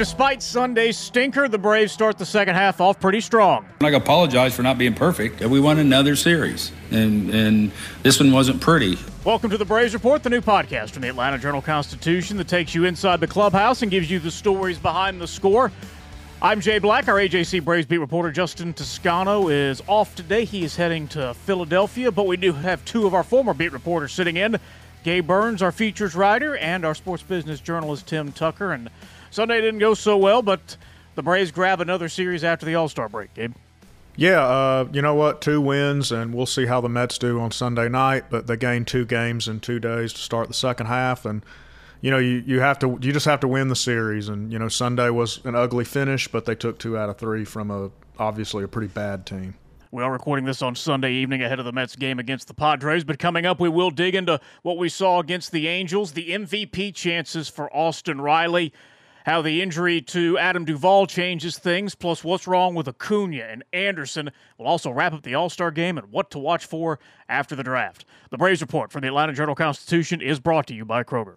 Despite Sunday's stinker, the Braves start the second half off pretty strong. I apologize for not being perfect. We won another series, and and this one wasn't pretty. Welcome to the Braves Report, the new podcast from the Atlanta Journal Constitution that takes you inside the clubhouse and gives you the stories behind the score. I'm Jay Black. Our AJC Braves beat reporter Justin Toscano is off today. He is heading to Philadelphia, but we do have two of our former beat reporters sitting in. Gabe Burns, our features writer, and our sports business journalist Tim Tucker. And Sunday didn't go so well, but the Braves grab another series after the All Star break. Gabe. Yeah, uh, you know what? Two wins, and we'll see how the Mets do on Sunday night. But they gained two games in two days to start the second half, and you know you, you have to you just have to win the series. And you know Sunday was an ugly finish, but they took two out of three from a obviously a pretty bad team. We are recording this on Sunday evening ahead of the Mets game against the Padres, but coming up, we will dig into what we saw against the Angels, the MVP chances for Austin Riley, how the injury to Adam Duvall changes things, plus what's wrong with Acuna and Anderson. We'll also wrap up the All Star game and what to watch for after the draft. The Braves Report from the Atlanta Journal Constitution is brought to you by Kroger.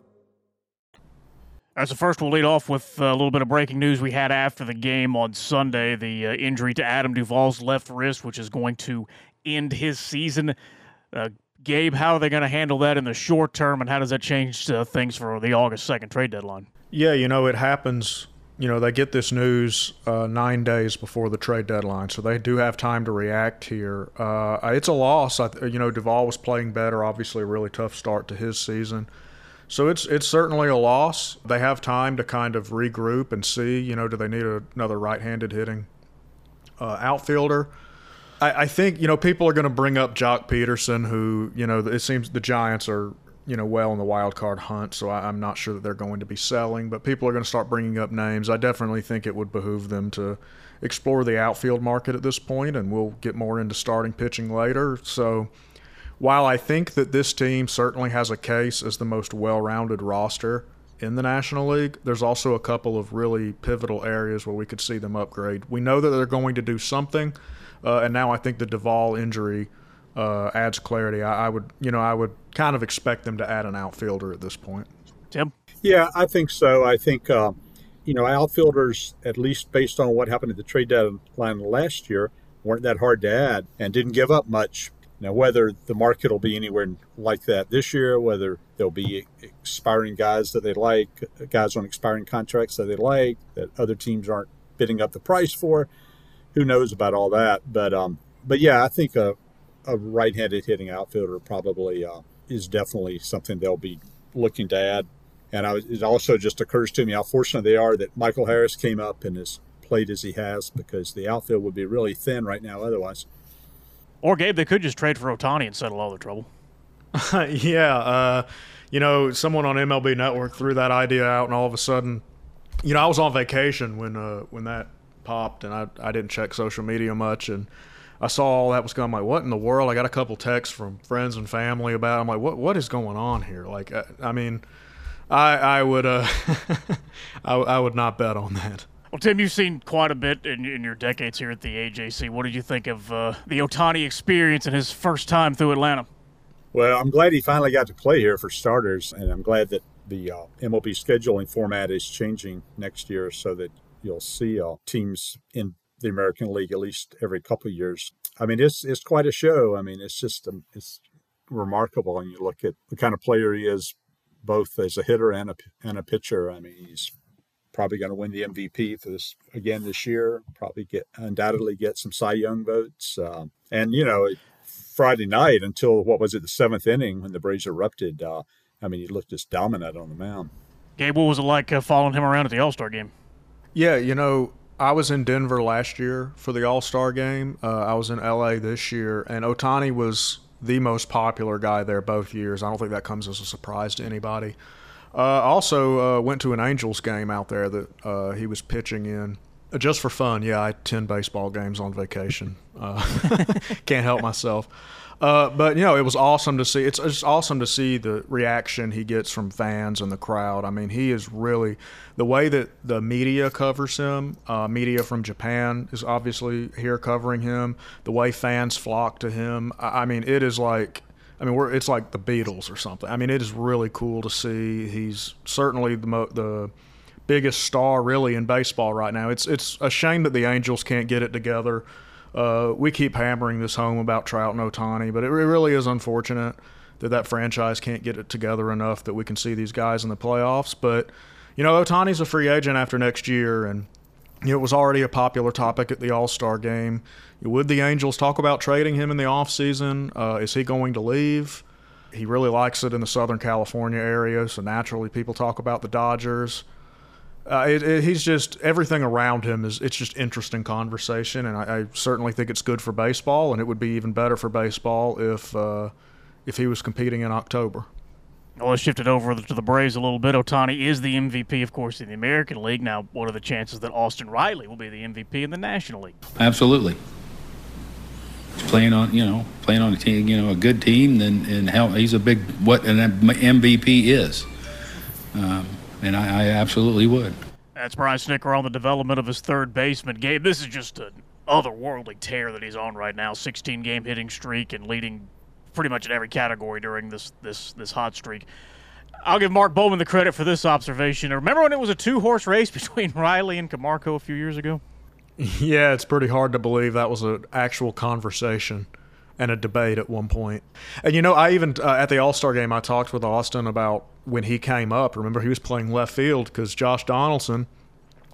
As the first, we'll lead off with a little bit of breaking news we had after the game on Sunday. The uh, injury to Adam Duvall's left wrist, which is going to end his season. Uh, Gabe, how are they going to handle that in the short term, and how does that change uh, things for the August 2nd trade deadline? Yeah, you know, it happens. You know, they get this news uh, nine days before the trade deadline, so they do have time to react here. Uh, it's a loss. You know, Duvall was playing better. Obviously, a really tough start to his season. So it's it's certainly a loss. They have time to kind of regroup and see, you know, do they need a, another right-handed hitting uh, outfielder? I, I, think you know people are going to bring up Joc Pederson, who you know it seems the Giants are you know well in the wild card hunt, so I, I'm not sure that they're going to be selling. But people are going to start bringing up names. I definitely think it would behoove them to explore the outfield market at this point, and we'll get more into starting pitching later. So while I think that this team certainly has a case as the most well rounded roster in the National League, there's also a couple of really pivotal areas where we could see them upgrade. We know that they're going to do something, uh, and now I think the Duvall injury uh, adds clarity. I, I, would, you know, I would kind of expect them to add an outfielder at this point. Tim? Yeah, I think so. I think, uh, you know, outfielders, at least based on what happened at the trade deadline last year, weren't that hard to add and didn't give up much now, whether the market will be anywhere like that this year, whether there'll be expiring guys that they like, guys on expiring contracts that they like, that other teams aren't bidding up the price for, who knows about all that? But um, but yeah, I think a, a right-handed hitting outfielder probably uh, is definitely something they'll be looking to add. And I, it also just occurs to me how fortunate they are that Michael Harris came up and has played as he has because the outfield would be really thin right now otherwise. Or Gabe, they could just trade for Ohtani and settle all their trouble. yeah, uh, you know, someone on MLB Network threw that idea out, and all of a sudden, you know, I was on vacation when uh, when that popped, and I I didn't check social media much, and I saw all that was going. I'm like, what in the world? I got a couple texts from friends and family about. It. I'm like, what what is going on here? Like, I, uh, I mean, I I would uh, I, I would not bet on that. Well, Tim, you've seen quite a bit in, in your decades here at the AJC. What did you think of uh, the Ohtani experience and his first time through Atlanta? Well, I'm glad he finally got to play here for starters, and I'm glad that the uh, MLB scheduling format is changing next year so that you'll see uh, teams in the American League at least every couple of years. I mean, it's it's quite a show. I mean, it's just um, it's remarkable, and you look at the kind of player he is, both as a hitter and a and a pitcher. I mean, he's probably going to win the MVP for this again this year. Probably get undoubtedly get some Cy Young votes. Um, and you know, Friday night until what was it the seventh inning when the Braves erupted. Uh, I mean, he looked just dominant on the mound. Gabe, what was it like uh, following him around at the All Star game? Yeah, you know, I was in Denver last year for the All Star game. Uh, I was in LA this year, and Ohtani was the most popular guy there both years. I don't think that comes as a surprise to anybody. Uh, also uh, went to an Angels game out there that uh, he was pitching in. Just for fun, yeah, I attend baseball games on vacation. Uh, can't help myself. Uh, but you know, it was awesome to see. It's just awesome to see the reaction he gets from fans and the crowd. I mean, he is really the way that the media covers him. Uh, media from Japan is obviously here covering him. The way fans flock to him. I, I mean, it is like. I mean, we're, it's like the Beatles or something. I mean, it is really cool to see. He's certainly the mo- the biggest star really in baseball right now. It's it's a shame that the Angels can't get it together. Uh, we keep hammering this home about Trout and Ohtani, but it really is unfortunate that that franchise can't get it together enough that we can see these guys in the playoffs. But you know, Ohtani's a free agent after next year, and it was already a popular topic at the All Star game. Would the Angels talk about trading him in the offseason? Uh, is he going to leave? He really likes it in the Southern California area, so naturally people talk about the Dodgers. Uh, it, it, he's just everything around him is it's just interesting conversation, and I, I, certainly think it's good for baseball, and it would be even better for baseball if uh, if he was competing in October. Well, let's shift it over to the Braves a little bit. Ohtani is the MVP, of course, in the American League. Now, what are the chances that Austin Riley will be the MVP in the National League? Absolutely. He's playing on, you know, playing on a team, you know, a good team, and and how he's a big what an MVP is. Um, and I, I, absolutely would. That's Brian Snitker on the development of his third baseman. Gabe, this is just an otherworldly tear that he's on right now. 16 game hitting streak and leading pretty much in every category during this this this hot streak. I'll give Mark Bowman the credit for this observation. Remember when it was a two horse race between Riley and Camargo a few years ago? Yeah, it's pretty hard to believe that was an actual conversation and a debate at one point. And you know, I even uh, at the All Star game, I talked with Austin about when he came up. Remember, he was playing left field because Josh Donaldson,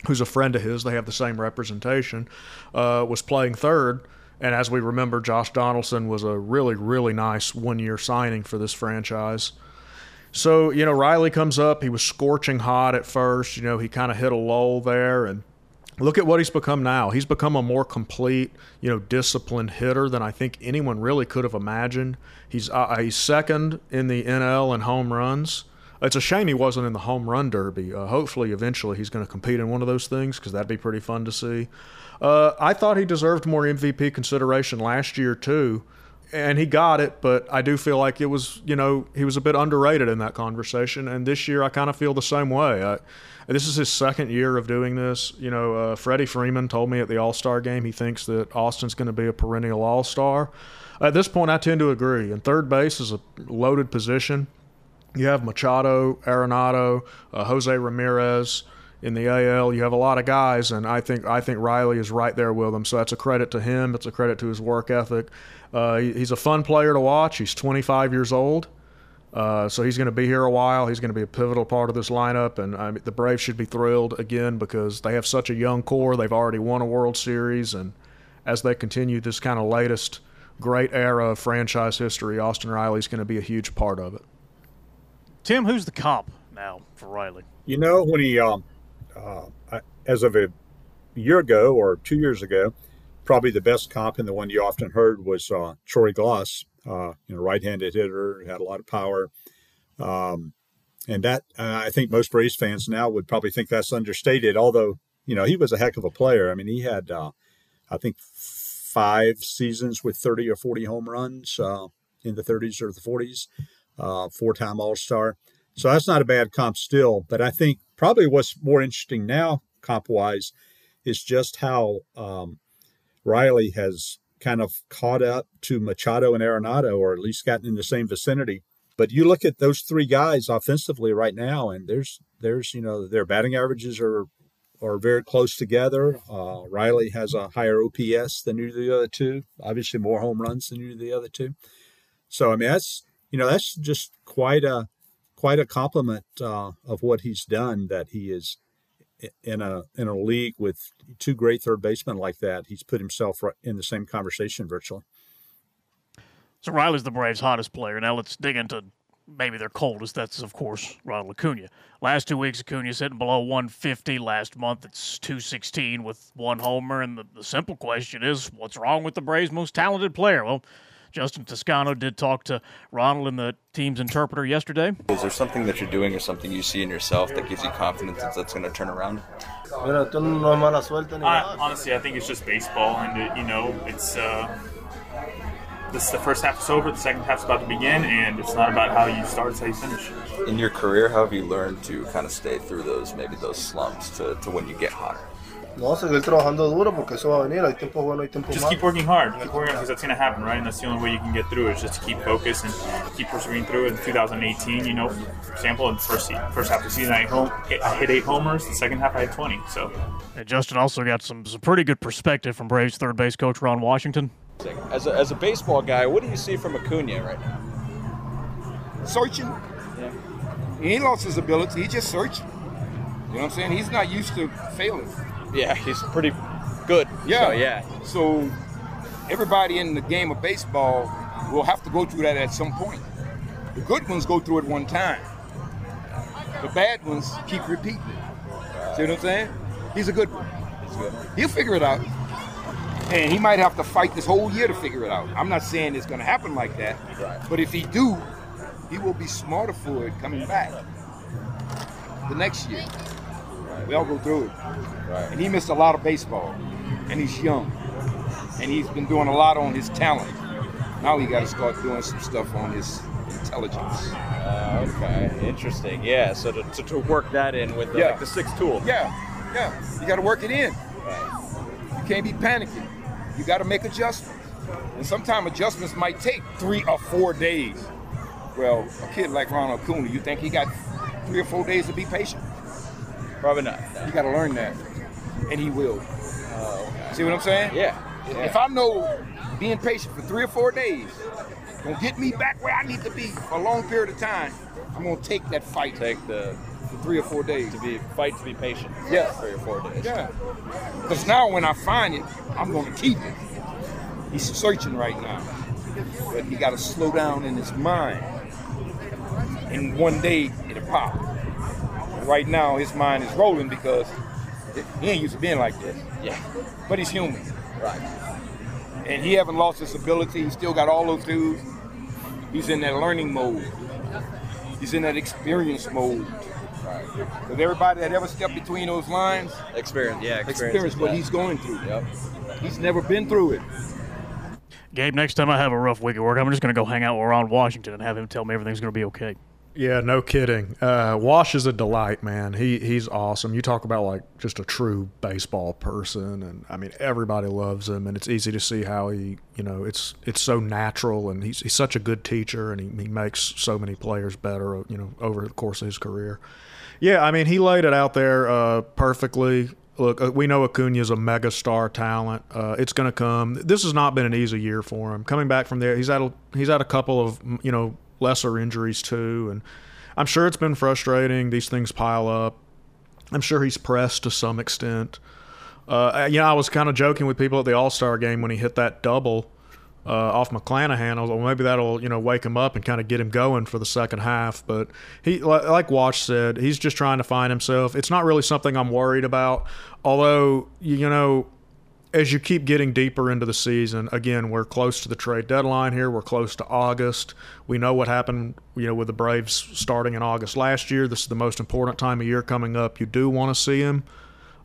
who's a friend of his, they have the same representation, uh, was playing third. And as we remember, Josh Donaldson was a really, really nice one year signing for this franchise. So, you know, Riley comes up. He was scorching hot at first. You know, he kind of hit a lull there. And look at what he's become now. He's become a more complete, you know, disciplined hitter than I think anyone really could have imagined. He's, uh, he's second in the NL in home runs. It's a shame he wasn't in the home run derby. Uh, hopefully, eventually, he's going to compete in one of those things because that'd be pretty fun to see. Uh, I thought he deserved more MVP consideration last year too, and he got it. But I do feel like it was, you know, he was a bit underrated in that conversation. And this year, I kind of feel the same way. I, this is his second year of doing this. You know, uh, Freddie Freeman told me at the All Star game he thinks that Austin's going to be a perennial All Star. At this point, I tend to agree. And third base is a loaded position. You have Machado, Arenado, uh, Jose Ramirez in the AL. You have a lot of guys, and I think I think Riley is right there with them. So that's a credit to him. It's a credit to his work ethic. Uh, he, he's a fun player to watch. He's 25 years old, uh, so he's going to be here a while. He's going to be a pivotal part of this lineup, and I mean, the Braves should be thrilled again because they have such a young core. They've already won a World Series, and as they continue this kind of latest great era of franchise history, Austin Riley's going to be a huge part of it. Tim, who's the comp now for Riley? You know, when he, um, uh, as of a year ago or two years ago, probably the best comp and the one you often heard was uh, Troy Glaus, uh, you know, right-handed hitter, had a lot of power. Um, and that, uh, I think most Braves fans now would probably think that's understated, although, you know, he was a heck of a player. I mean, he had, uh, I think, five seasons with 30 or 40 home runs uh, in the 30s or the 40s uh, four-time All-Star. So that's not a bad comp still. But I think probably what's more interesting now, comp-wise, is just how um, Riley has kind of caught up to Machado and Arenado, or at least gotten in the same vicinity. But you look at those three guys offensively right now, and there's there's you know their batting averages are are very close together. Uh, Riley has a higher OPS than either the other two. Obviously, more home runs than either the other two. So I mean that's you know that's just quite a quite a compliment uh, of what he's done that he is in a in a league with two great third basemen like that he's put himself in the same conversation virtually. So riley's the braves hottest player. Now let's dig into maybe their coldest. That's of course ronald acuna. Last two weeks acuna's hitting below 150 last month it's 216 with one homer. And the, the simple question is what's wrong with the braves most talented player? Well Justin Toscano did talk to Ronald and the team's interpreter yesterday. Is there something that you're doing or something you see in yourself that gives you confidence that that's going to turn around? I, honestly, I think it's just baseball, and it, you know, it's uh, this the first half is over, the second half's about to begin, and it's not about how you start, it's how you finish. In your career, how have you learned to kind of stay through those maybe those slumps to, to when you get hotter? No, seguir trabajando duro porque eso va a venir. Hay tiempo bueno, hay tiempo Just keep working hard. Keep working because that's going to happen, right? And that's the only way you can get through it is just to keep focused and keep persevering through it. In 2018, you know, for example, in the first, first half of the season, I, home, I hit eight homers. The second half, I had 20. So, and Justin also got some, some pretty good perspective from Braves third base coach Ron Washington. As a, as a baseball guy, what do you see from Acuna right now? Searching. Yeah. He ain't lost his ability. He just searching. You know what I'm saying? He's not used to failing. Yeah, he's pretty good. Yeah, so, yeah. So everybody in the game of baseball will have to go through that at some point. The good ones go through it one time. The bad ones keep repeating it. See what I'm saying? He's a good one. He's good. He'll figure it out. And he might have to fight this whole year to figure it out. I'm not saying it's going to happen like that. Right. But if he do, he will be smarter for it coming back the next year. We all go through it. Right. And he missed a lot of baseball. And he's young. And he's been doing a lot on his talent. Now he got to start doing some stuff on his intelligence. Uh, okay, interesting. Yeah, so to, to, to, work that in with the, yeah. like the sixth tool. Yeah, yeah. You got to work it in. Right. You can't be panicking. You got to make adjustments. And sometimes adjustments might take three or four days. Well, a kid like Ronald Acuna, you think he got three or four days to be patient? Probably not. You got to learn that, and he will. Uh, okay. See what I'm saying? Yeah. yeah. If I know being patient for three or four days gonna get me back where I need to be for a long period of time, I'm gonna take that fight. Take the for three or four days to be fight to be patient. Yeah, three or four days. Yeah. Because now when I find it, I'm gonna keep it. He's searching right now, but he got to slow down in his mind. And one day it'll pop. Right now his mind is rolling because he ain't used to being like this. Yeah. But he's human. Right. And he haven't lost his ability. He's still got all those dudes. He's in that learning mode. He's in that experience mode. Right. Because everybody that ever stepped between those lines, experience, yeah, experience, experience what he's going through. Yep. He's never been through it. Gabe, next time I have a rough week at work, I'm just going to go hang out with Ron Washington and have him tell me everything's going to be okay. Yeah, no kidding. Uh, Wash is a delight, man. He he's awesome. You talk about like just a true baseball person, and I mean everybody loves him, and it's easy to see how he, you know, it's it's so natural, and he's he's such a good teacher, and he, he makes so many players better, you know, over the course of his career. Yeah, I mean he laid it out there uh, perfectly. Look, uh, we know Acuna is a mega star talent. Uh, it's going to come. This has not been an easy year for him. Coming back from there, he's had a, he's had a couple of you know lesser injuries too, and I'm sure it's been frustrating. These things pile up. I'm sure he's pressed to some extent. Uh, you know, I was kind of joking with people at the All Star game when he hit that double uh, off McClanahan. I was like, well, maybe that'll you know wake him up and kind of get him going for the second half. But he, like Wash said, he's just trying to find himself. It's not really something I'm worried about. Although you know, as you keep getting deeper into the season, again, we're close to the trade deadline here. We're close to August. We know what happened, you know, with the Braves starting in August last year. This is the most important time of year coming up. You do want to see him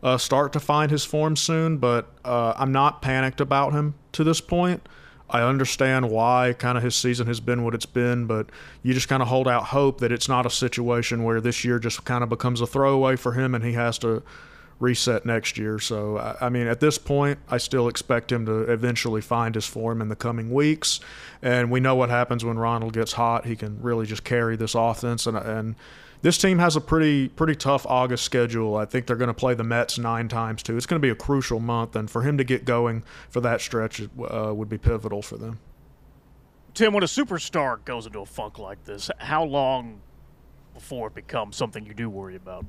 uh, start to find his form soon, but uh, I'm not panicked about him to this point. I understand why kind of his season has been what it's been, but you just kind of hold out hope that it's not a situation where this year just kind of becomes a throwaway for him and he has to reset next year. So, I mean, at this point, I still expect him to eventually find his form in the coming weeks. And we know what happens when Ronald gets hot. He can really just carry this offense. And, and this team has a pretty pretty tough August schedule. I think they're going to play the Mets nine times too. It's going to be a crucial month, and for him to get going for that stretch uh, would be pivotal for them. Tim, when a superstar goes into a funk like this, how long before it becomes something you do worry about?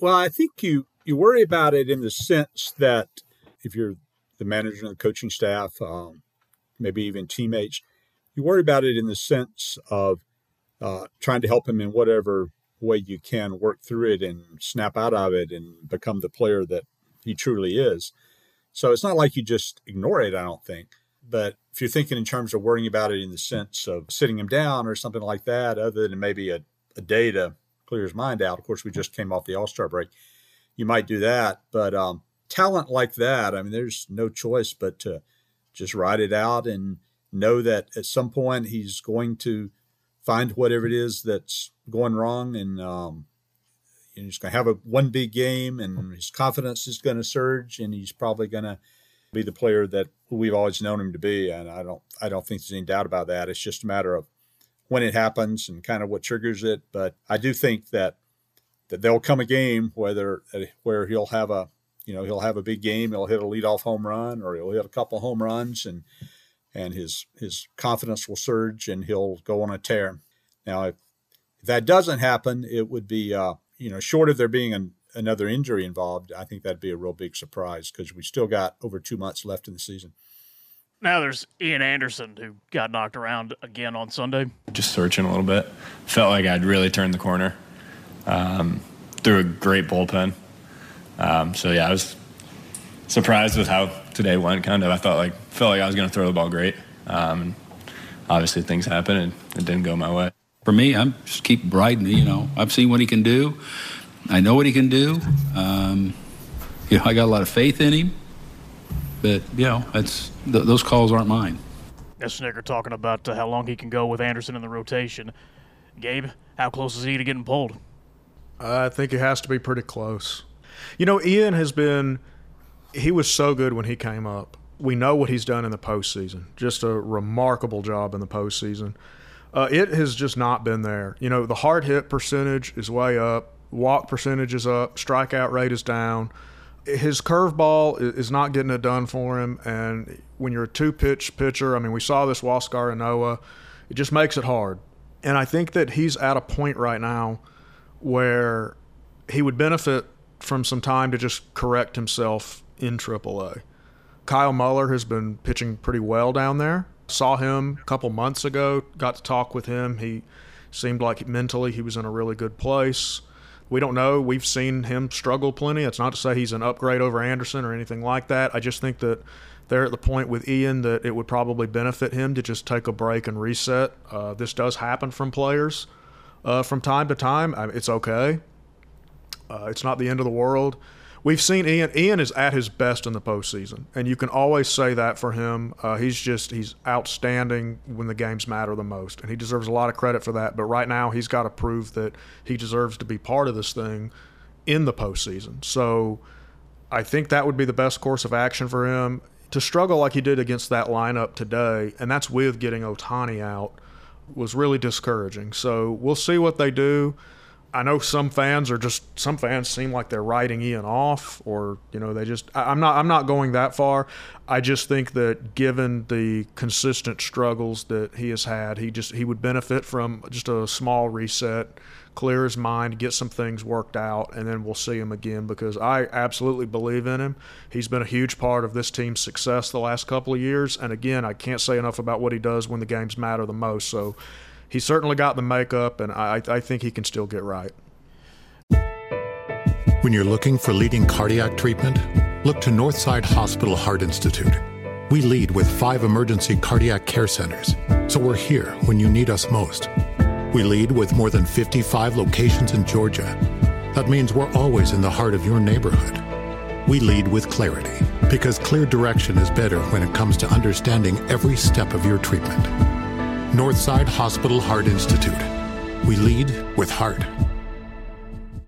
Well, I think you you worry about it in the sense that if you're the manager and the coaching staff, um, maybe even teammates, you worry about it in the sense of uh, trying to help him in whatever way you can work through it and snap out of it and become the player that he truly is. So it's not like you just ignore it, I don't think. But if you're thinking in terms of worrying about it in the sense of sitting him down or something like that, other than maybe a, a day to clear his mind out, of course, we just came off the All Star break. You might do that. But um, talent like that, I mean, there's no choice but to just ride it out and know that at some point he's going to find whatever it is that's going wrong and um, know, he's going to have a one big game and his confidence is going to surge and he's probably going to be the player that we've always known him to be and I don't I don't think there's any doubt about that it's just a matter of when it happens and kind of what triggers it but I do think that that there'll come a game whether where he'll have a you know he'll have a big game he'll hit a leadoff home run or he'll hit a couple home runs and and his his confidence will surge and he'll go on a tear now if, if that doesn't happen it would be uh, you know, short of there being an, another injury involved, I think that'd be a real big surprise because we still got over two months left in the season. Now there's Ian Anderson who got knocked around again on Sunday. Just searching a little bit. Felt like I'd really turned the corner. Um, threw a great bullpen. Um, so yeah, I was surprised with how today went. Kind of, I felt like felt like I was going to throw the ball great. Um, obviously, things happen and it didn't go my way for me, I'm just keep riding. You know, I've seen what he can do. I know what he can do. Um, you know, I got a lot of faith in him. But you know, that's th- those calls aren't mine. That's Snitker talking about uh, how long he can go with Anderson in the rotation. Gabe, how close is he to getting pulled? I think it has to be pretty close. You know, Ian has been. He was so good when he came up. We know what he's done in the postseason. Just a remarkable job in the postseason. Uh, it has just not been there. You know, the hard hit percentage is way up, walk percentage is up, strikeout rate is down. His curveball is not getting it done for him. And when you're a two pitch pitcher, I mean, we saw this Huascar Ynoa, it just makes it hard. And I think that he's at a point right now where he would benefit from some time to just correct himself in AAA. Kyle Muller has been pitching pretty well down there. Saw him a couple months ago, got to talk with him. He seemed like mentally he was in a really good place. We don't know. We've seen him struggle plenty. It's not to say he's an upgrade over Anderson or anything like that. I just think that they're at the point with Ian that it would probably benefit him to just take a break and reset. Uh, this does happen from players uh, from time to time. I mean, it's okay. Uh, it's not the end of the world we've seen Ian. Ian is at his best in the postseason, and you can always say that for him. Uh, he's just he's outstanding when the games matter the most, and he deserves a lot of credit for that. But right now, he's got to prove that he deserves to be part of this thing in the postseason. So, I think that would be the best course of action for him to struggle like he did against that lineup today, and that's with getting Ohtani out was really discouraging. So we'll see what they do. I know some fans are just some fans seem like they're writing Ian off, or you know they just. I'm not. I'm not going that far. I just think that given the consistent struggles that he has had, he just he would benefit from just a small reset, clear his mind, get some things worked out, and then we'll see him again. Because I absolutely believe in him. He's been a huge part of this team's success the last couple of years, and again, I can't say enough about what he does when the games matter the most. So he's certainly got the makeup, and I, I think he can still get right. When you're looking for leading cardiac treatment, look to Northside Hospital Heart Institute. We lead with five emergency cardiac care centers, so we're here when you need us most. We lead with more than 55 locations in Georgia. That means we're always in the heart of your neighborhood. We lead with clarity because clear direction is better when it comes to understanding every step of your treatment. Northside Hospital Heart Institute. We lead with heart.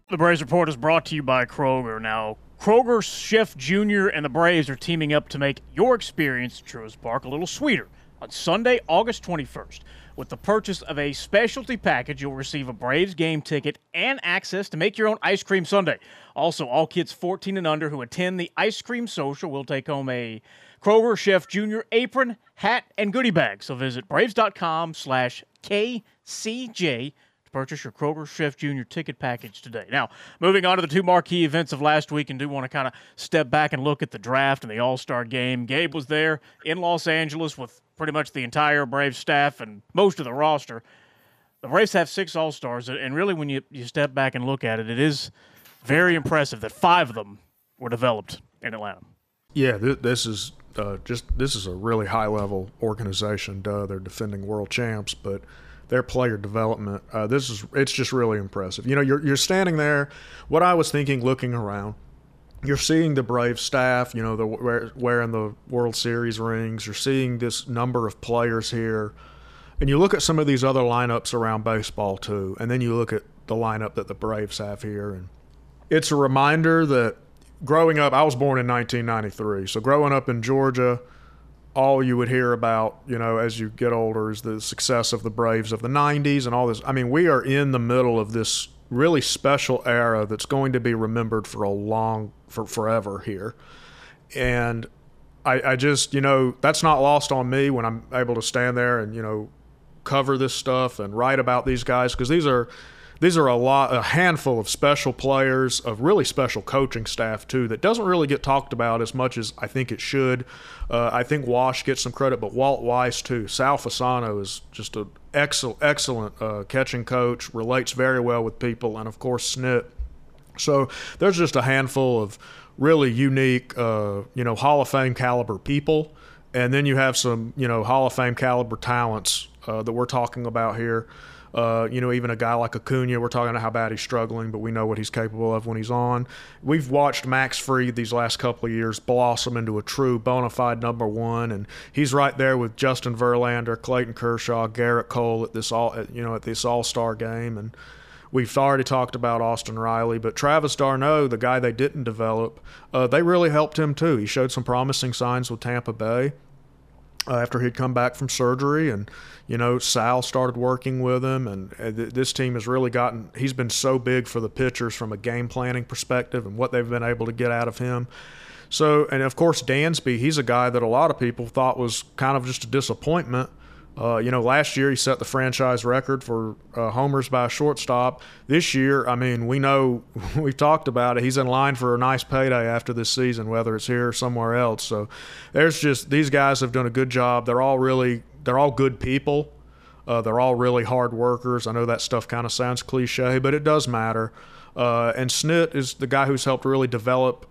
The Braves Report is brought to you by Kroger. Now, Kroger Chef Jr. and the Braves are teaming up to make your experience at Truist Park a little sweeter on Sunday, August 21st. With the purchase of a specialty package, you'll receive a Braves game ticket and access to make your own ice cream sundae. Also, all kids 14 and under who attend the ice cream social will take home a Kroger Chef Jr. apron, hat, and goodie bag. So visit braves.com slash KCJ to purchase your Kroger Chef Jr. ticket package today. Now, moving on to the two marquee events of last week, and do want to kind of step back and look at the draft and the All Star game. Gabe was there in Los Angeles with pretty much the entire Braves staff and most of the roster. The Braves have six All Stars, and really, when you, you step back and look at it, it is very impressive that five of them were developed in Atlanta. Yeah, th- this is uh, just this is a really high level organization. Duh, they're defending world champs, but their player development. Uh, this is it's just really impressive. You know, you're you're standing there. What I was thinking, looking around, you're seeing the Brave staff. You know, the wearing the World Series rings. You're seeing this number of players here, and you look at some of these other lineups around baseball too, and then you look at the lineup that the Braves have here, and it's a reminder that growing up, I was born in 1993, so growing up in Georgia all you would hear about, you know, as you get older is the success of the Braves of the 90s and all this. I mean, we are in the middle of this really special era that's going to be remembered for a long, for forever here. And I, I just, you know, that's not lost on me when I'm able to stand there and, you know, cover this stuff and write about these guys because these are these are a lot, a handful of special players, of really special coaching staff too, that doesn't really get talked about as much as I think it should. Uh, I think Wash gets some credit, but Walt Weiss too. Sal Fasano is just an excellent, excellent uh, catching coach, relates very well with people, and of course Snit. So there's just a handful of really unique, uh, you know, Hall of Fame caliber people, and then you have some, you know, Hall of Fame caliber talents uh, that we're talking about here. Uh, you know, even a guy like Acuna, we're talking about how bad he's struggling, but we know what he's capable of when he's on. We've watched Max Fried these last couple of years blossom into a true bona fide number one, and he's right there with Justin Verlander, Clayton Kershaw, Gerrit Cole at this all, you know, at this All Star game, and. We've already talked about Austin Riley, but Travis d'Arnaud, the guy they didn't develop, uh, they really helped him too. He showed some promising signs with Tampa Bay uh, after he'd come back from surgery, and you know Sal started working with him, and uh, th- this team has really gotten. He's been so big for the pitchers from a game planning perspective and what they've been able to get out of him. So, and of course Dansby, he's a guy that a lot of people thought was kind of just a disappointment. Uh, you know, last year he set the franchise record for uh, homers by a shortstop. This year, I mean, we know we've talked about it. He's in line for a nice payday after this season, whether it's here or somewhere else. So there's just these guys have done a good job. They're all really they're all good people. Uh, they're all really hard workers. I know that stuff kind of sounds cliche, but it does matter. Uh, and Snit is the guy who's helped really develop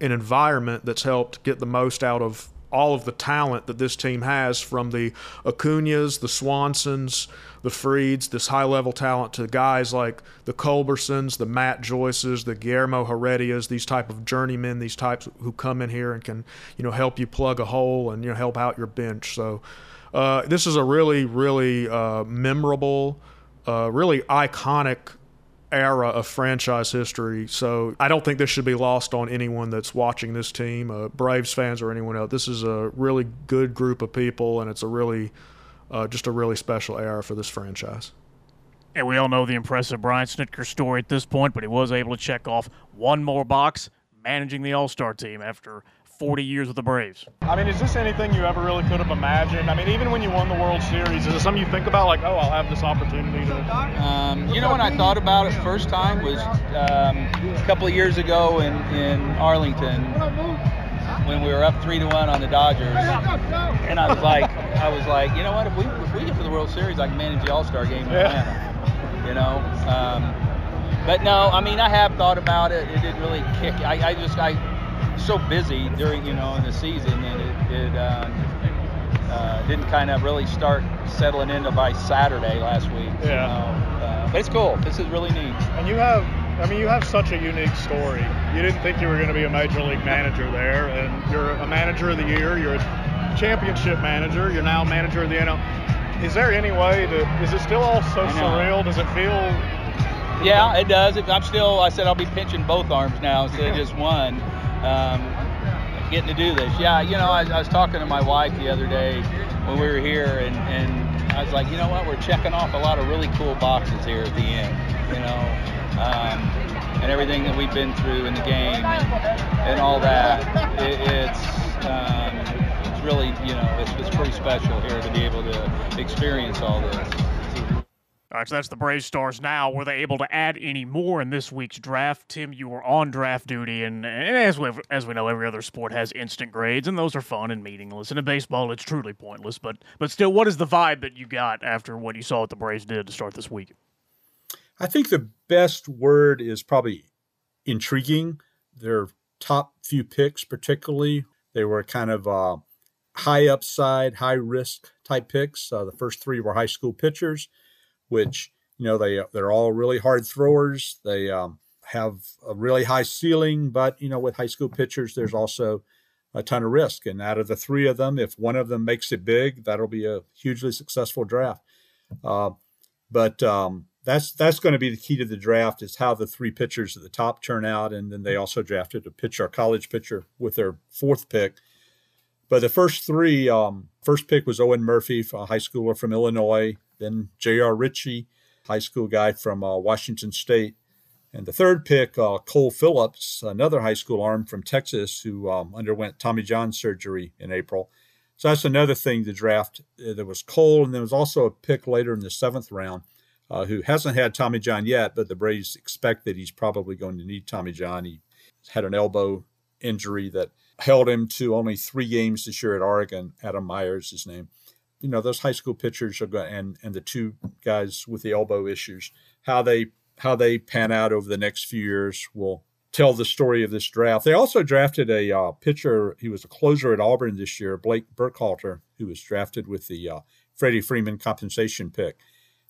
an environment that's helped get the most out of all of the talent that this team has from the Acunas, the Swansons, the Frieds, this high level talent to guys like the Culbersons, the Matt Joyces, the Guillermo Heredias, these type of journeymen, these types who come in here and can, you know, help you plug a hole and you know help out your bench. So uh, this is a really, really uh, memorable, uh, really iconic era of franchise history. So I don't think this should be lost on anyone that's watching this team, uh, Braves fans or anyone else. This is a really good group of people, and it's a really, uh, just a really special era for this franchise. And we all know the impressive Brian Snitker story at this point, but he was able to check off one more box managing the All Star team after 40 years with the Braves. I mean, is this anything you ever really could have imagined? I mean, even when you won the World Series, is it something you think about, like, oh, I'll have this opportunity to? Um, you know, when I thought about it first time was um, a couple of years ago in, in Arlington when we were up three to one on the Dodgers, and I was like, I was like, you know what? If we if we get to the World Series, I can manage the All Star game in Atlanta. You know. Um, but no, I mean, I have thought about it. It didn't really kick. I, I just I so busy during you know in the season and it, it uh, uh, didn't kind of really start settling into by Saturday last week. Yeah. So, uh, but it's cool. This is really neat. And you have, I mean, you have such a unique story. You didn't think you were going to be a major league manager there, and you're a manager of the year. You're a championship manager. You're now manager of the NL. Is there any way to? Is it still all so surreal? Does it feel? Yeah, it does. I'm still. I said I'll be pinching both arms now instead of just one um, getting to do this. Yeah, you know, I, I, was talking to my wife the other day when we were here, and, and I was like, you know what, we're checking off a lot of really cool boxes here at the end, you know, um, and everything that we've been through in the game and, and all that. It, it's um, it's really, you know, it's, it's pretty special here to be able to experience all this. All right, so that's the Brave Stars now. Were they able to add any more in this week's draft? Tim, you were on draft duty, and, and as, we, as we know, every other sport has instant grades, and those are fun and meaningless. And in baseball, it's truly pointless. But but still, what is the vibe that you got after what you saw what the Braves did to start this week? I think the best word is probably intriguing. Their top few picks, particularly, They were kind of uh, high upside, high risk type picks. Uh, the first three were high school pitchers, which you know they they're all really hard throwers. They um, have a really high ceiling, but you know with high school pitchers, there's also a ton of risk. And out of the three of them, if one of them makes it big, that'll be a hugely successful draft. Uh, but um, that's that's going to be the key to the draft is how the three pitchers at the top turn out, and then they also drafted a pitcher, a college pitcher, with their fourth pick. But the first three, um, first pick was Owen Murphy, a high schooler from Illinois. Then J.R. Ritchie, high school guy from uh, Washington State. And the third pick, uh, Cole Phillips, another high school arm from Texas who um, underwent Tommy John surgery in April. So that's another thing the draft. Uh, there was Cole, and there was also a pick later in the seventh round uh, who hasn't had Tommy John yet, but the Braves expect that he's probably going to need Tommy John. He had an elbow injury that held him to only three games this year at Oregon. Adam Myers, his name. You know, those high school pitchers are going, and and the two guys with the elbow issues, how they how they pan out over the next few years will tell the story of this draft. They also drafted a uh, pitcher. He was a closer at Auburn this year, Blake Burkhalter, who was drafted with the uh, Freddie Freeman compensation pick.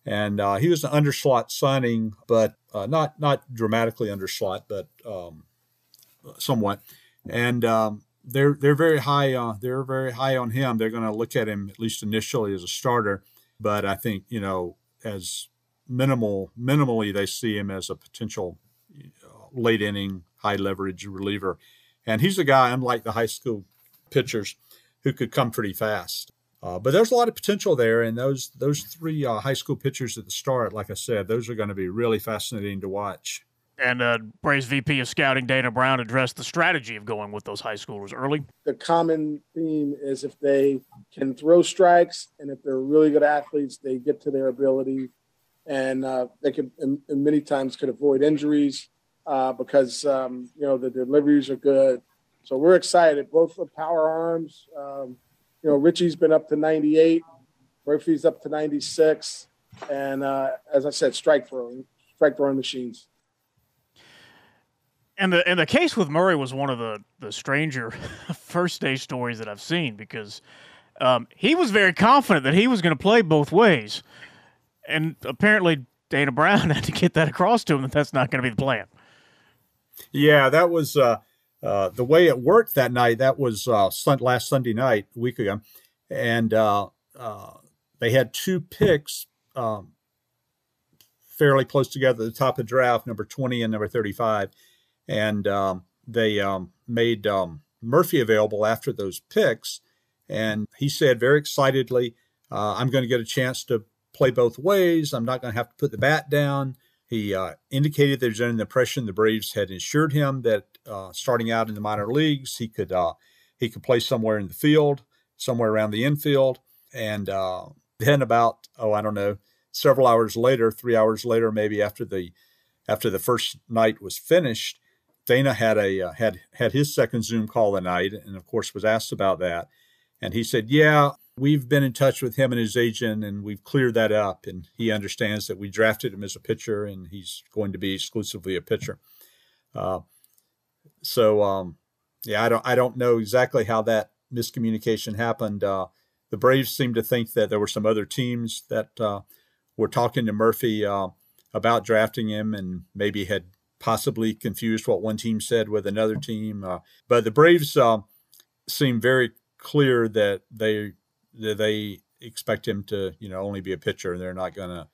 And uh, he was an underslot signing, but uh, not not dramatically underslot, but um, somewhat. And um, they're they're very high. Uh, they're very high on him. They're going to look at him at least initially as a starter, but I think you know as minimal minimally they see him as a potential late inning high leverage reliever, and he's a guy unlike the high school pitchers who could come pretty fast. Uh, but there's a lot of potential there, and those those three uh, high school pitchers at the start, like I said, those are going to be really fascinating to watch. And uh, Braves VP of Scouting Dana Brown addressed the strategy of going with those high schoolers early. The common theme is if they can throw strikes and if they're really good athletes, they get to their ability, and uh, they can and, and many times could avoid injuries uh, because um, you know the deliveries are good. So we're excited. Both the power arms. Um, you know, Ritchie's been up to 98, Murphy's up to 96, and uh, as I said, strike throwing, strike throwing machines. And the and the case with Murray was one of the the stranger first day stories that I've seen because um, he was very confident that he was going to play both ways, and apparently Dana Brown had to get that across to him that that's not going to be the plan. Yeah, that was. Uh uh, the way it worked that night, that was uh, last Sunday night, a week ago, and uh, uh, they had two picks um, fairly close together at the top of the draft, number 20 and number 35. And um, they um, made um, Murphy available after those picks. And he said very excitedly, uh, I'm going to get a chance to play both ways. I'm not going to have to put the bat down. He uh, indicated there's an impression the Braves had assured him that uh, starting out in the minor leagues, he could uh, he could play somewhere in the field, somewhere around the infield, and uh, then about oh I don't know several hours later, three hours later, maybe after the after the first night was finished, Dana had a uh, had had his second Zoom call the night, and of course was asked about that, and he said, "Yeah, we've been in touch with him and his agent and we've cleared that up and he understands that we drafted him as a pitcher and he's going to be exclusively a pitcher. Uh, so um, yeah i don't i don't know exactly how that miscommunication happened. Uh, the braves seem to think that there were some other teams that uh, were talking to murphy uh, about drafting him and maybe had possibly confused what one team said with another team uh, but the braves uh, seem very clear that they they expect him to, you know, only be a pitcher, and they're not going to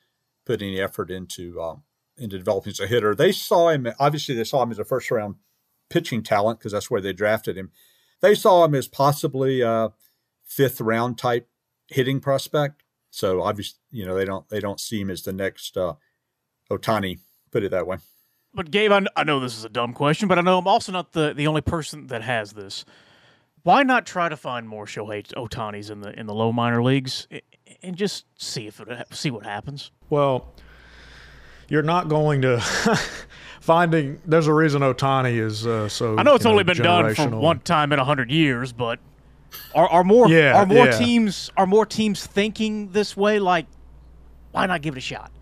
put any effort into um, into developing as a hitter. They saw him obviously they saw him as a first round pitching talent because that's where they drafted him. They saw him as possibly a fifth round type hitting prospect. So obviously, you know, they don't they don't see him as the next uh, Ohtani. Put it that way. But Gabe, I, I know this is a dumb question, but I know I'm also not the the only person that has this why not try to find more Shohei Ohtanis in the in the low minor leagues and just see if it see what happens? Well, you're not going to finding. There's a reason Ohtani is uh, so. I know it's know, only been done for one time in a hundred years, but are, are more yeah, are more yeah. teams are more teams thinking this way? Like, why not give it a shot?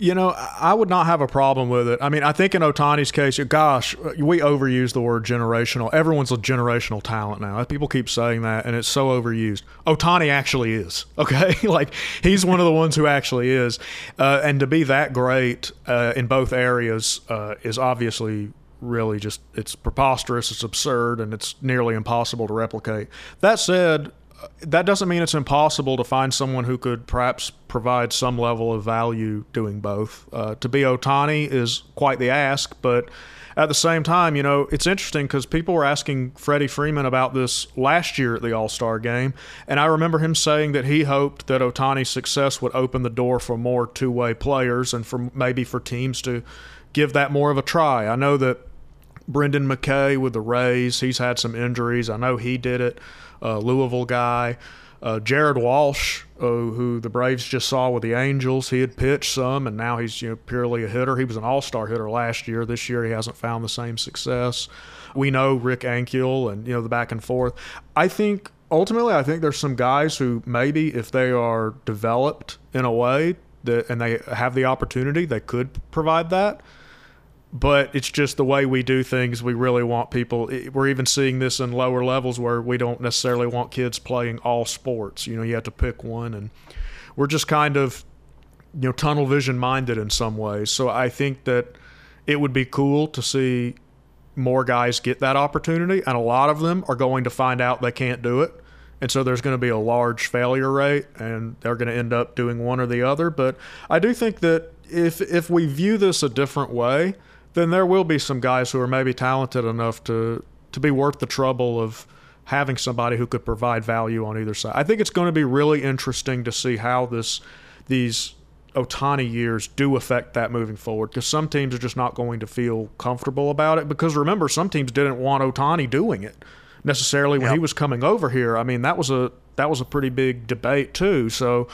You know, I would not have a problem with it. I mean, I think in Ohtani's case, gosh, we overuse the word generational. Everyone's a generational talent now. People keep saying that, and it's so overused. Ohtani actually is, okay? like, he's one of the ones who actually is. Uh, and to be that great uh, in both areas uh, is obviously really just, it's preposterous, it's absurd, and it's nearly impossible to replicate. That said, that doesn't mean it's impossible to find someone who could perhaps provide some level of value doing both. Uh, to be Ohtani is quite the ask, but at the same time, you know, it's interesting because people were asking Freddie Freeman about this last year at the All Star game, and I remember him saying that he hoped that Ohtani's success would open the door for more two way players and for maybe for teams to give that more of a try. I know that Brendan McKay with the Rays, he's had some injuries. I know he did it uh, Louisville guy. Uh, Jared Walsh, uh, who the Braves just saw with the Angels, he had pitched some, and now he's you know purely a hitter. He was an All-Star hitter last year. This year, he hasn't found the same success. We know Rick Ankiel, and you know the back and forth. I think ultimately, I think there's some guys who maybe if they are developed in a way that and they have the opportunity, they could provide that but it's just the way we do things. We really want people. Eh, we're even seeing this in lower levels where we don't necessarily want kids playing all sports. You know, you have to pick one, and we're just kind of, you know, tunnel vision minded in some ways. So I think that it would be cool to see more guys get that opportunity, and a lot of them are going to find out they can't do it. And so there's going to be a large failure rate, and they're going to end up doing one or the other. But I do think that if if we view this a different way, then there will be some guys who are maybe talented enough to to be worth the trouble of having somebody who could provide value on either side. I think it's going to be really interesting to see how this these Ohtani years do affect that moving forward because some teams are just not going to feel comfortable about it because remember some teams didn't want Ohtani doing it necessarily when yep. he was coming over here. I mean that was a that was a pretty big debate too. So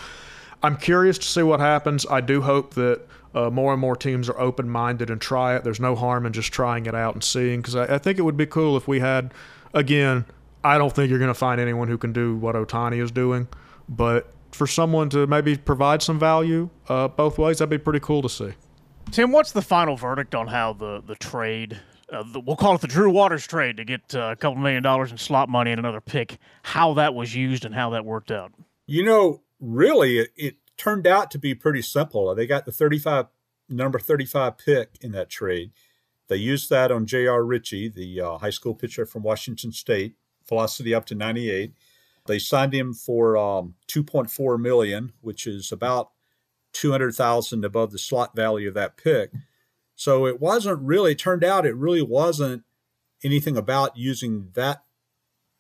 I'm curious to see what happens. I do hope that uh, more and more teams are open minded and try it. There's no harm in just trying it out and seeing because I, I, think it would be cool if we had, again, I don't think you're going to find anyone who can do what Ohtani is doing, but for someone to maybe provide some value uh, both ways, that'd be pretty cool to see. Tim, what's the final verdict on how the, the trade, uh, the, we'll call it the Drew Waters trade to get uh, a couple million dollars in slot money and another pick, how that was used and how that worked out? You know, really, it, it turned out to be pretty simple. They got the 35 number 35 pick in that trade. They used that on J.R. Ritchie, the uh, high school pitcher from Washington State, velocity up to 98. They signed him for um, 2.4 million, which is about 200,000 above the slot value of that pick. So it wasn't really turned out it really wasn't anything about using that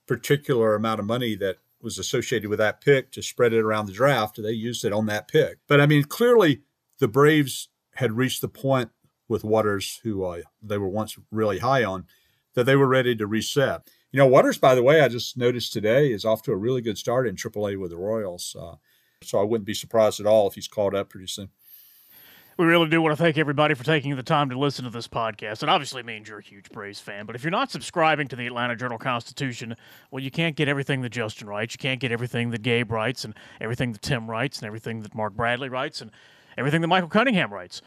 particular amount of money that was associated with that pick to spread it around the draft. They used it on that pick. But I mean, clearly the Braves had reached the point with Waters, who uh, they were once really high on, that they were ready to reset. You know, Waters, by the way, I just noticed today is off to a really good start in AAA with the Royals. Uh, so I wouldn't be surprised at all if he's called up pretty soon. We really do want to thank everybody for taking the time to listen to this podcast. It obviously means you're a huge Braves fan, but if you're not subscribing to the Atlanta Journal Constitution, well, you can't get everything that Justin writes. You can't get everything that Gabe writes, and everything that Tim writes, and everything that Mark Bradley writes, and everything that Michael Cunningham writes.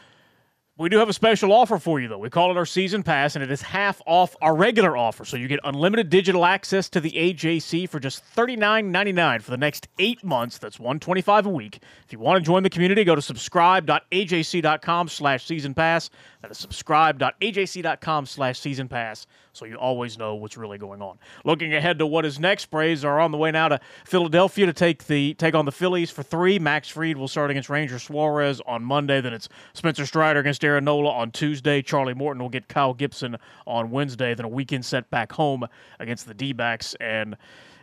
We do have a special offer for you, though. We call it our season pass, and it is half off our regular offer. So you get unlimited digital access to the AJC for just $39.99 for the next eight months. That's 125 a week. If you want to join the community, go to subscribe.ajc.com slash season pass. That is subscribe.ajc.com slash season pass so you always know what's really going on. Looking ahead to what is next, Braves are on the way now to Philadelphia to take the take on the Phillies for three. Max Fried will start against Ranger Suarez on Monday. Then it's Spencer Strider against Aaron Nola on Tuesday. Charlie Morton will get Kyle Gibson on Wednesday. Then a weekend set back home against the D-backs. And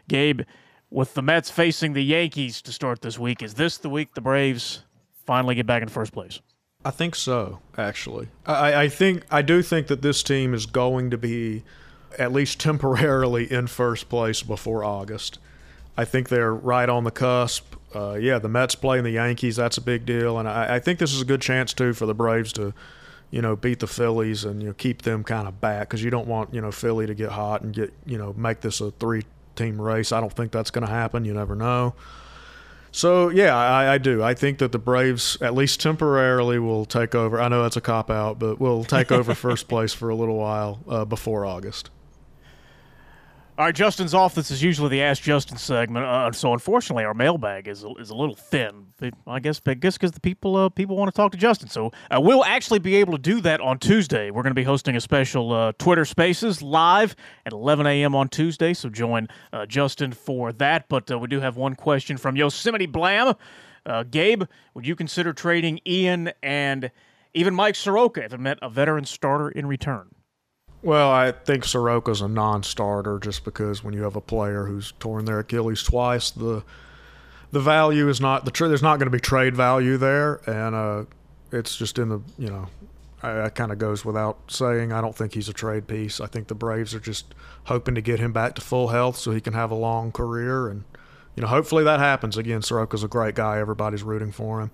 Gabe, with the Mets facing the Yankees to start this week, is this the week the Braves finally get back in first place? I think so, actually. I, I think I do think that this team is going to be at least temporarily in first place before August. I think they're right on the cusp. Uh, yeah, the Mets playing the Yankees, that's a big deal. And I, I, think this is a good chance, too, for the Braves to, you know, beat the Phillies and, you know, keep them kind of back because you don't want, you know, Philly to get hot and get, you know, make this a three team race. I don't think that's going to happen. You never know. So yeah, I, I, do. I think that the Braves, at least temporarily, will take over. I know that's a cop out, but we'll take over first place for a little while uh, before August. All right, Justin's off. This is usually the Ask Justin segment. Uh, so unfortunately, our mailbag is a, is a little thin. I guess I guess because the people uh, people want to talk to Justin. So uh, we'll actually be able to do that on Tuesday. We're going to be hosting a special uh, Twitter Spaces live at 11 a.m. on Tuesday. So join uh, Justin for that. But uh, we do have one question from Yosemite Blam. Gabe, would you consider trading Ian and even Mike Soroka if it meant a veteran starter in return? Well, I think Soroka's a non-starter just because when you have a player who's torn their Achilles twice, the the value is not the tra- there's not going to be trade value there, and uh, it's just in the you know that kind of goes without saying. I don't think he's a trade piece. I think the Braves are just hoping to get him back to full health so he can have a long career, and you know hopefully that happens. Again, Soroka's a great guy. Everybody's rooting for him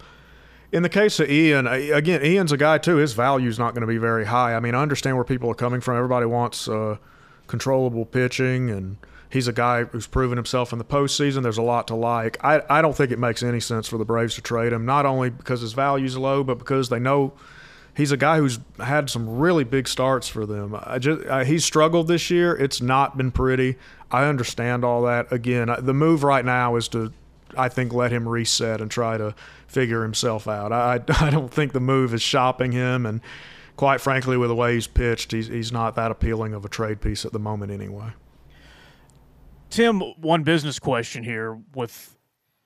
in the case of Ian, again, Ian's a guy too. His value is not going to be very high. I mean, I understand where people are coming from. Everybody wants uh, controllable pitching, and he's a guy who's proven himself in the postseason. There's a lot to like. I, I don't think it makes any sense for the Braves to trade him, not only because his value's low, but because they know he's a guy who's had some really big starts for them. I just I, he's struggled this year. It's not been pretty. I understand all that. Again, the move right now is to I think let him reset and try to figure himself out. I I don't think the move is shopping him, and quite frankly, with the way he's pitched, he's he's not that appealing of a trade piece at the moment anyway. Tim, one business question here with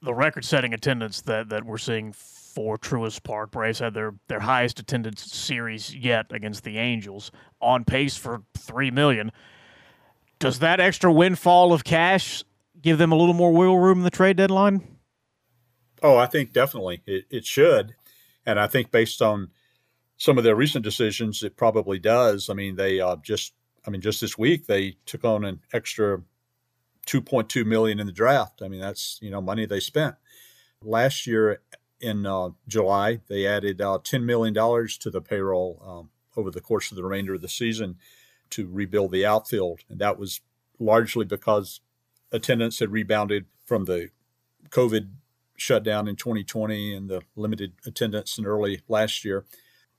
the record-setting attendance that that we're seeing for Truist Park. Braves had their their highest attendance series yet against the Angels, on pace for three million. Does that extra windfall of cash give them a little more wiggle room in the trade deadline? Oh, I think definitely it, it should. And I think based on some of their recent decisions, it probably does. I mean, they uh, just, I mean, just this week they took on an extra 2.2 million in the draft. I mean, that's you know money they spent. Last year in uh, July, they added uh, 10 million dollars to the payroll um, over the course of the remainder of the season to rebuild the outfield, and that was largely because attendance had rebounded from the COVID shutdown in 2020 and the limited attendance in early last year.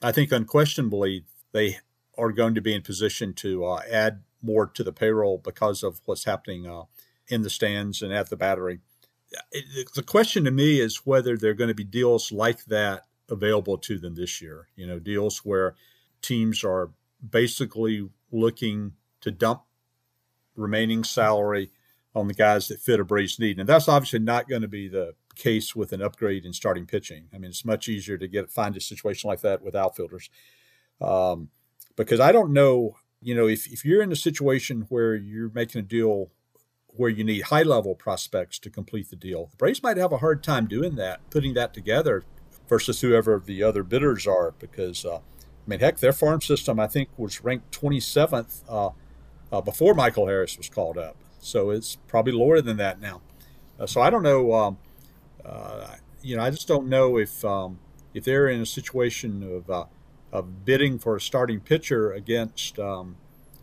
I think unquestionably they are going to be in position to uh, add more to the payroll because of what's happening uh, in the stands and at the battery. The question to me is whether there are going to be deals like that available to them this year. You know, deals where teams are basically looking to dump remaining salary on the guys that fit a Braves need. And that's obviously not going to be the case with an upgrade in starting pitching. I mean, it's much easier to get find a situation like that with outfielders. Um, because I don't know, you know, if, if you're in a situation where you're making a deal where you need high level prospects to complete the deal, the Braves might have a hard time doing that, putting that together versus whoever the other bidders are. Because, uh, I mean, heck, their farm system, I think, was ranked 27th uh, uh, before Michael Harris was called up. So it's probably lower than that now. Uh, so I don't know. Um, uh, you know, I just don't know if um, if they're in a situation of uh, of bidding for a starting pitcher against um,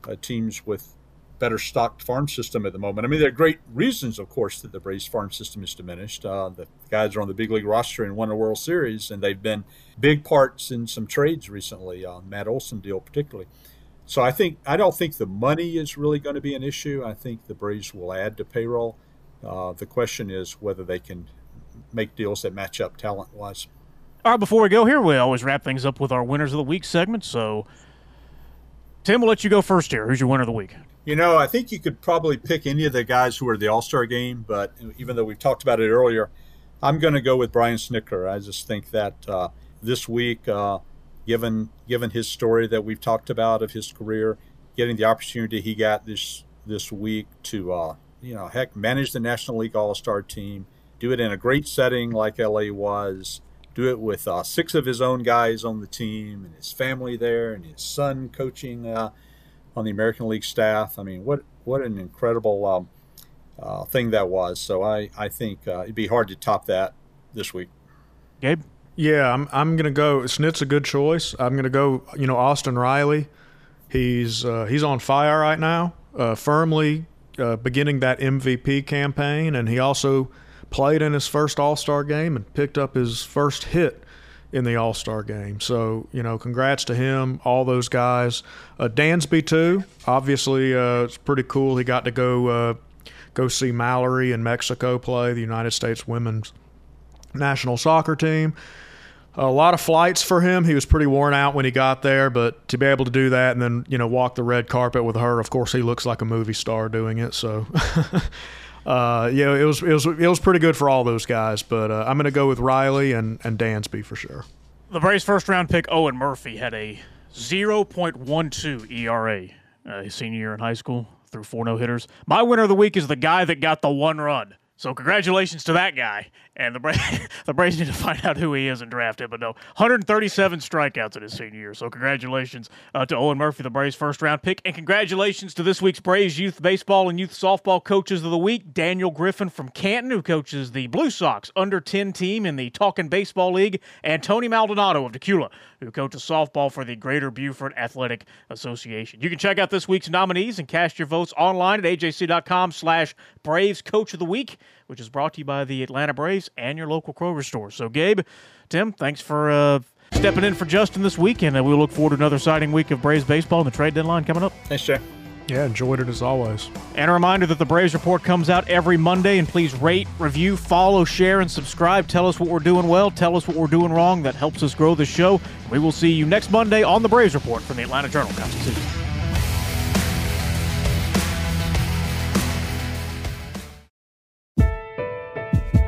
uh, teams with better stocked farm system at the moment. I mean, there are great reasons, of course, that the Braves farm system is diminished. Uh, the guys are on the big league roster and won a World Series, and they've been big parts in some trades recently, uh, Matt Olson deal particularly. So I think I don't think the money is really going to be an issue. I think the Braves will add to payroll. Uh, the question is whether they can make deals that match up talent wise. All right, before we go here, we always wrap things up with our winners of the week segment. So, Tim, we'll let you go first here. Who's your winner of the week? You know, I think you could probably pick any of the guys who are the All Star game, but even though we've talked about it earlier, I'm going to go with Brian Snitker. I just think that uh, this week, uh, given given his story that we've talked about of his career, getting the opportunity he got this this week to uh, you know heck manage the National League All Star team, do it in a great setting like LA was, do it with uh, six of his own guys on the team and his family there and his son coaching uh, on the American League staff. I mean, what what an incredible um, uh, thing that was. So I I think uh, it'd be hard to top that this week. Gabe. Yeah, I'm I'm gonna go. Snit's a good choice. I'm gonna go. You know, Austin Riley. He's uh, he's on fire right now, uh, firmly uh, beginning that MVP campaign, and he also played in his first All Star game and picked up his first hit in the All Star game. So, you know, congrats to him, all those guys. Uh, Dansby, too. Obviously, uh, it's pretty cool. He got to go. Uh, go see Mallory in Mexico play, the United States women's national soccer team. A lot of flights for him. He was pretty worn out when he got there, but to be able to do that and then, you know, walk the red carpet with her, of course, he looks like a movie star doing it. So, uh, yeah, it was, it was it was pretty good for all those guys. But uh, I'm going to go with Riley and and Dansby for sure. The Braves' first round pick Owen Murphy had a 0.12 ERA uh, his senior year in high school through four no hitters. My winner of the week is the guy that got the one run. So congratulations to that guy. And the Braves, the Braves need to find out who he is and draft him. But no, 137 strikeouts in his senior year. So congratulations uh, to Owen Murphy, the Braves' first round pick, and congratulations to this week's Braves youth baseball and youth softball coaches of the week. Daniel Griffin from Canton, who coaches the Blue Sox under 10 team in the Talking Baseball League, and Tony Maldonado of Dacula, who coaches softball for the Greater Buford Athletic Association. You can check out this week's nominees and cast your votes online at ajc.com/slash Braves Coach of the Week, which is brought to you by the Atlanta Braves and your local Kroger store. So, Gabe, Tim, thanks for uh, stepping in for Justin this weekend, and uh, we look forward to another exciting week of Braves baseball and the trade deadline coming up. Thanks, Jay. Yeah, enjoyed it as always. And a reminder that the Braves Report comes out every Monday, and please rate, review, follow, share, and subscribe. Tell us what we're doing well, tell us what we're doing wrong. That helps us grow the show. We will see you next Monday on the Braves Report from the Atlanta Journal Constitution.